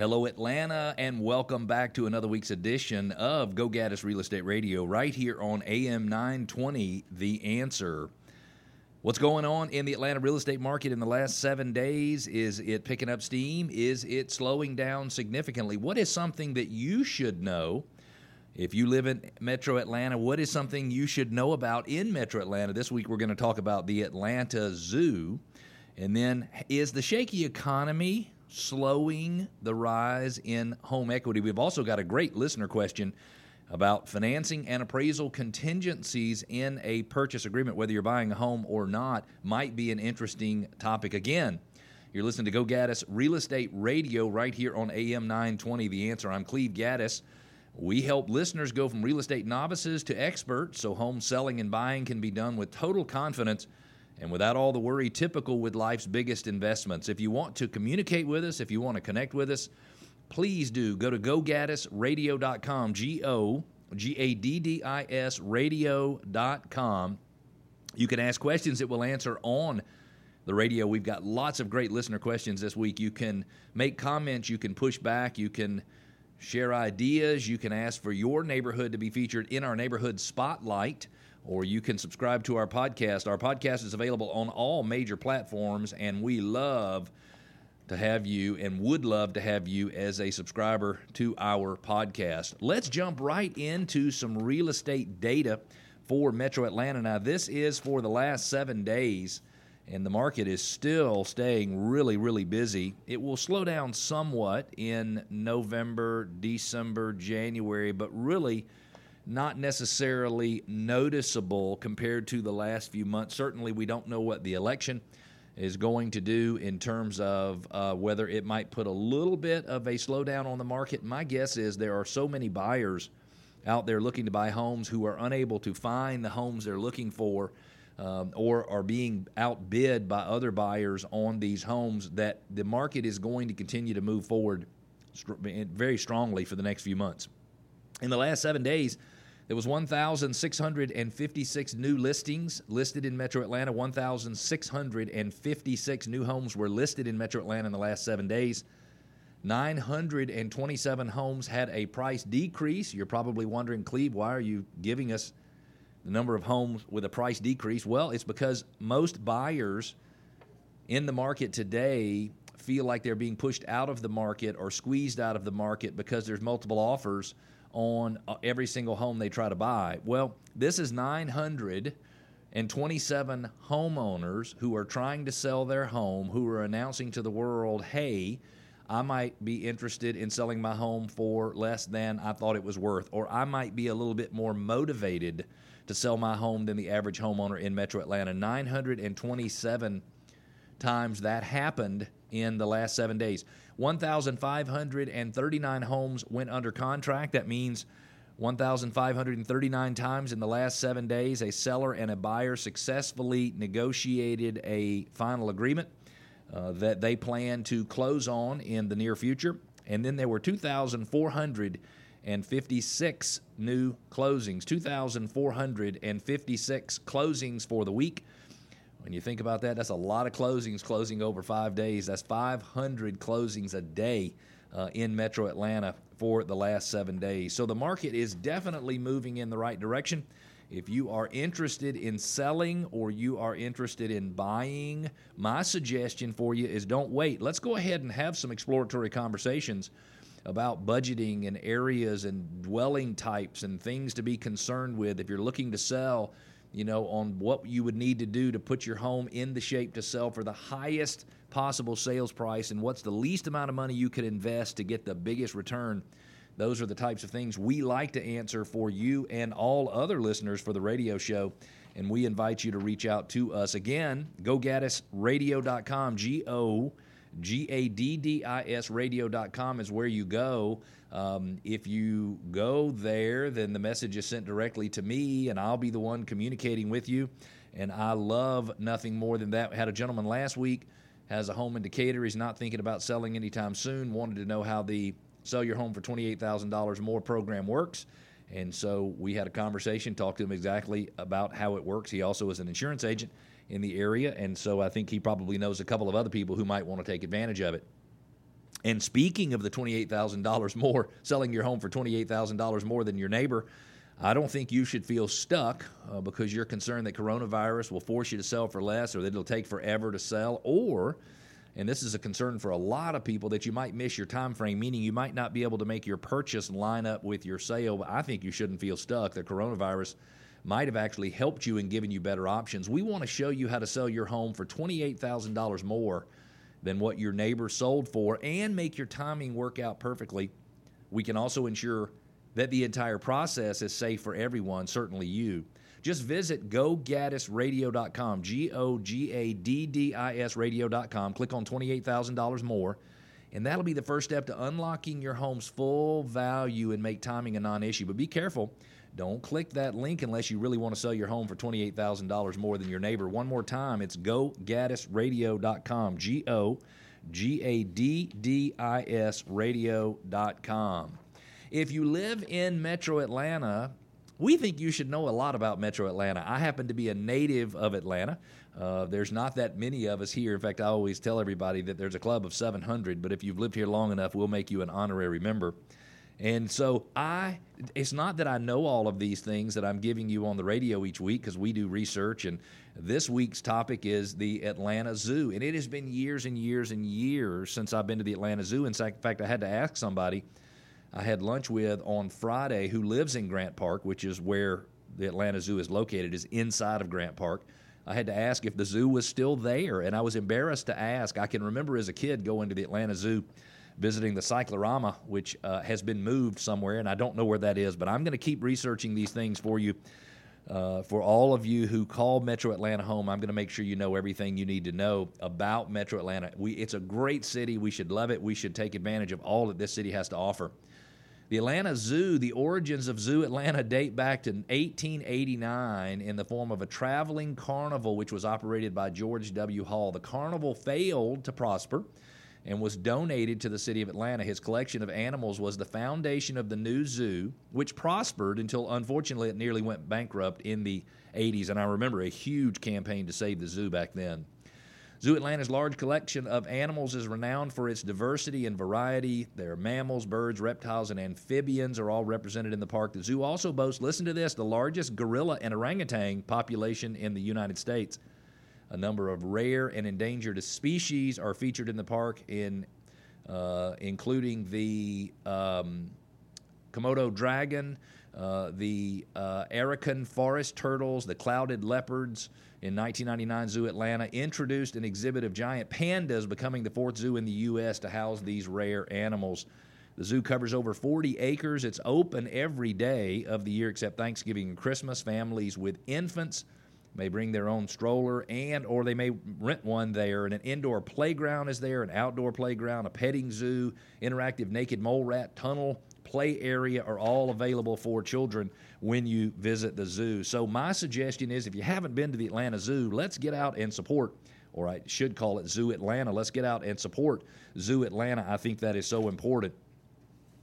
Hello, Atlanta, and welcome back to another week's edition of Go Gaddis Real Estate Radio right here on AM 920, The Answer. What's going on in the Atlanta real estate market in the last seven days? Is it picking up steam? Is it slowing down significantly? What is something that you should know? If you live in Metro Atlanta, what is something you should know about in Metro Atlanta? This week we're going to talk about the Atlanta Zoo. And then, is the shaky economy slowing the rise in home equity. We've also got a great listener question about financing and appraisal contingencies in a purchase agreement, whether you're buying a home or not, might be an interesting topic. Again, you're listening to Go Gaddis Real Estate Radio right here on AM 920. The answer I'm Cleve Gaddis. We help listeners go from real estate novices to experts so home selling and buying can be done with total confidence and without all the worry typical with life's biggest investments. If you want to communicate with us, if you want to connect with us, please do go to gogaddisradio.com, G O G A D D I S radio.com. You can ask questions that we'll answer on the radio. We've got lots of great listener questions this week. You can make comments, you can push back, you can share ideas, you can ask for your neighborhood to be featured in our neighborhood spotlight or you can subscribe to our podcast. Our podcast is available on all major platforms, and we love to have you and would love to have you as a subscriber to our podcast. Let's jump right into some real estate data for Metro Atlanta. Now, this is for the last seven days, and the market is still staying really, really busy. It will slow down somewhat in November, December, January, but really not necessarily noticeable compared to the last few months. Certainly, we don't know what the election is going to do in terms of uh, whether it might put a little bit of a slowdown on the market. My guess is there are so many buyers out there looking to buy homes who are unable to find the homes they're looking for. Um, or are being outbid by other buyers on these homes, that the market is going to continue to move forward very strongly for the next few months. In the last seven days, there was 1,656 new listings listed in Metro Atlanta. 1,656 new homes were listed in Metro Atlanta in the last seven days. 927 homes had a price decrease. You're probably wondering, Cleve, why are you giving us the number of homes with a price decrease? Well, it's because most buyers in the market today feel like they're being pushed out of the market or squeezed out of the market because there's multiple offers on uh, every single home they try to buy. Well, this is 927 homeowners who are trying to sell their home who are announcing to the world, hey, I might be interested in selling my home for less than I thought it was worth, or I might be a little bit more motivated to sell my home than the average homeowner in Metro Atlanta. 927 times that happened in the last seven days. 1,539 homes went under contract. That means 1,539 times in the last seven days, a seller and a buyer successfully negotiated a final agreement uh, that they plan to close on in the near future. And then there were 2,456 new closings, 2,456 closings for the week. When you think about that, that's a lot of closings closing over five days. That's 500 closings a day uh, in metro Atlanta for the last seven days. So the market is definitely moving in the right direction. If you are interested in selling or you are interested in buying, my suggestion for you is don't wait. Let's go ahead and have some exploratory conversations about budgeting and areas and dwelling types and things to be concerned with if you're looking to sell you know, on what you would need to do to put your home in the shape to sell for the highest possible sales price and what's the least amount of money you could invest to get the biggest return. Those are the types of things we like to answer for you and all other listeners for the radio show. And we invite you to reach out to us. Again, gogaddisradio.com, G O G A D D I S radio.com is where you go. Um, if you go there, then the message is sent directly to me, and I'll be the one communicating with you. And I love nothing more than that. had a gentleman last week has a home in Decatur. He's not thinking about selling anytime soon. Wanted to know how the sell your home for twenty eight thousand dollars more program works. And so we had a conversation, talked to him exactly about how it works. He also is an insurance agent in the area, and so I think he probably knows a couple of other people who might want to take advantage of it. And speaking of the $28,000 more, selling your home for $28,000 more than your neighbor, I don't think you should feel stuck uh, because you're concerned that coronavirus will force you to sell for less or that it'll take forever to sell or and this is a concern for a lot of people that you might miss your time frame meaning you might not be able to make your purchase line up with your sale but i think you shouldn't feel stuck the coronavirus might have actually helped you and given you better options we want to show you how to sell your home for $28000 more than what your neighbor sold for and make your timing work out perfectly we can also ensure that the entire process is safe for everyone certainly you just visit gogaddisradio.com, G O G A D D I S radio.com. Click on $28,000 more, and that'll be the first step to unlocking your home's full value and make timing a non issue. But be careful. Don't click that link unless you really want to sell your home for $28,000 more than your neighbor. One more time, it's gogaddisradio.com, G O G A D D I S radio.com. If you live in metro Atlanta, we think you should know a lot about Metro Atlanta. I happen to be a native of Atlanta. Uh, there's not that many of us here. In fact, I always tell everybody that there's a club of 700, but if you've lived here long enough, we'll make you an honorary member. And so I it's not that I know all of these things that I'm giving you on the radio each week because we do research and this week's topic is the Atlanta Zoo. And it has been years and years and years since I've been to the Atlanta Zoo. In fact, I had to ask somebody I had lunch with on Friday who lives in Grant Park, which is where the Atlanta Zoo is located, is inside of Grant Park. I had to ask if the zoo was still there, and I was embarrassed to ask. I can remember as a kid going to the Atlanta Zoo, visiting the Cyclorama, which uh, has been moved somewhere, and I don't know where that is, but I'm going to keep researching these things for you. Uh, for all of you who call Metro Atlanta home, I'm going to make sure you know everything you need to know about Metro Atlanta. We, it's a great city. We should love it. We should take advantage of all that this city has to offer. The Atlanta Zoo, the origins of Zoo Atlanta date back to 1889 in the form of a traveling carnival which was operated by George W. Hall. The carnival failed to prosper and was donated to the city of Atlanta. His collection of animals was the foundation of the new zoo, which prospered until unfortunately it nearly went bankrupt in the 80s. And I remember a huge campaign to save the zoo back then. Zoo Atlanta's large collection of animals is renowned for its diversity and variety. There are mammals, birds, reptiles, and amphibians are all represented in the park. The zoo also boasts, listen to this, the largest gorilla and orangutan population in the United States. A number of rare and endangered species are featured in the park, in uh, including the um, Komodo dragon, uh, the uh, Arakan forest turtles, the clouded leopards, in 1999, Zoo Atlanta introduced an exhibit of giant pandas, becoming the fourth zoo in the U.S. to house these rare animals. The zoo covers over 40 acres. It's open every day of the year except Thanksgiving and Christmas. Families with infants may bring their own stroller and or they may rent one there and an indoor playground is there an outdoor playground a petting zoo interactive naked mole rat tunnel play area are all available for children when you visit the zoo. So, my suggestion is if you haven't been to the Atlanta Zoo, let's get out and support, or I should call it Zoo Atlanta. Let's get out and support Zoo Atlanta. I think that is so important.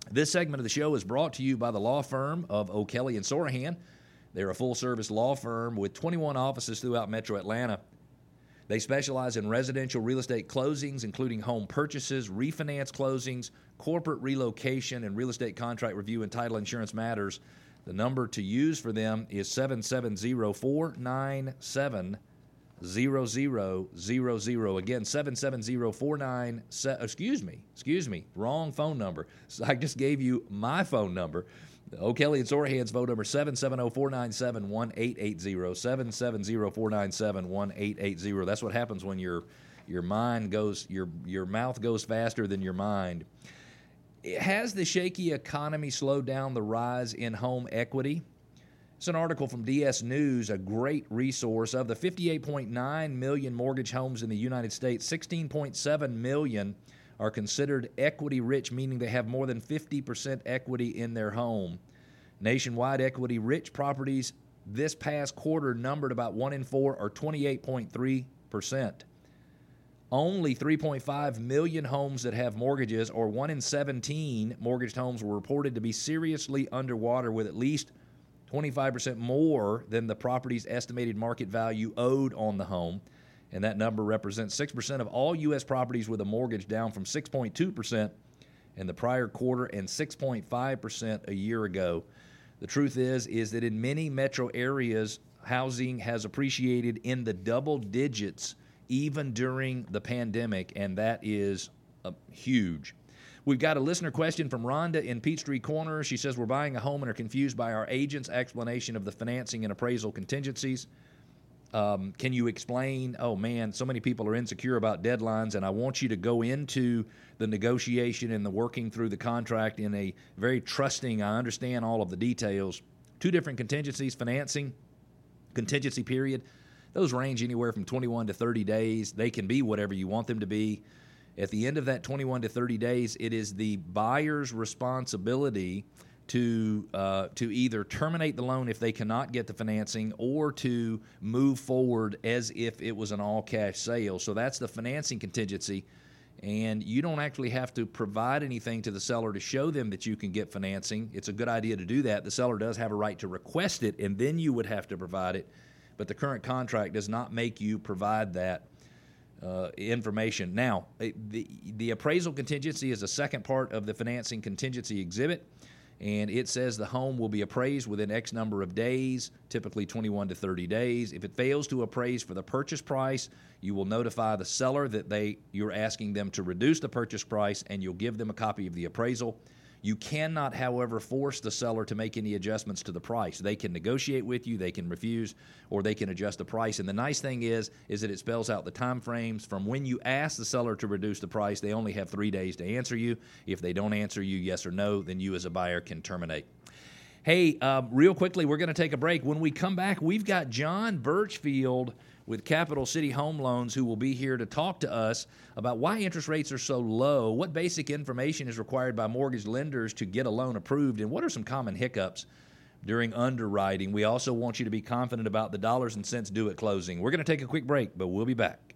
This segment of the show is brought to you by the law firm of O'Kelley and Sorohan. They're a full service law firm with 21 offices throughout metro Atlanta. They specialize in residential real estate closings, including home purchases, refinance closings, corporate relocation, and real estate contract review and title insurance matters. The number to use for them is 770 497 0000. Again, 770 excuse me, excuse me, wrong phone number. So I just gave you my phone number. O'Kelley and Sorohan's phone number 770-497-1880. 770-497-1880. That's what happens when your your mind goes your your mouth goes faster than your mind. Has the shaky economy slowed down the rise in home equity? It's an article from DS News, a great resource. Of the 58.9 million mortgage homes in the United States, 16.7 million are considered equity rich, meaning they have more than 50% equity in their home. Nationwide equity rich properties this past quarter numbered about 1 in 4 or 28.3%. Only 3.5 million homes that have mortgages, or 1 in 17 mortgaged homes, were reported to be seriously underwater with at least 25% more than the property's estimated market value owed on the home. And that number represents 6% of all U.S. properties with a mortgage, down from 6.2% in the prior quarter and 6.5% a year ago. The truth is, is that in many metro areas, housing has appreciated in the double digits even during the pandemic, and that is uh, huge. We've got a listener question from Rhonda in Peachtree Corner. She says, We're buying a home and are confused by our agent's explanation of the financing and appraisal contingencies. Um, can you explain? Oh man, so many people are insecure about deadlines, and I want you to go into the negotiation and the working through the contract in a very trusting, I understand all of the details. Two different contingencies financing, contingency period. Those range anywhere from 21 to 30 days. They can be whatever you want them to be. At the end of that 21 to 30 days, it is the buyer's responsibility to uh, to either terminate the loan if they cannot get the financing or to move forward as if it was an all cash sale. So that's the financing contingency. And you don't actually have to provide anything to the seller to show them that you can get financing. It's a good idea to do that. The seller does have a right to request it, and then you would have to provide it. But the current contract does not make you provide that uh, information. Now, the, the appraisal contingency is a second part of the financing contingency exhibit and it says the home will be appraised within X number of days, typically 21 to 30 days. If it fails to appraise for the purchase price, you will notify the seller that they you're asking them to reduce the purchase price and you'll give them a copy of the appraisal. You cannot, however, force the seller to make any adjustments to the price. They can negotiate with you, they can refuse, or they can adjust the price. And the nice thing is, is that it spells out the time frames from when you ask the seller to reduce the price. They only have three days to answer you. If they don't answer you yes or no, then you as a buyer can terminate. Hey, uh, real quickly, we're going to take a break. When we come back, we've got John Birchfield with Capital City Home Loans who will be here to talk to us about why interest rates are so low, what basic information is required by mortgage lenders to get a loan approved, and what are some common hiccups during underwriting. We also want you to be confident about the dollars and cents due at closing. We're going to take a quick break, but we'll be back.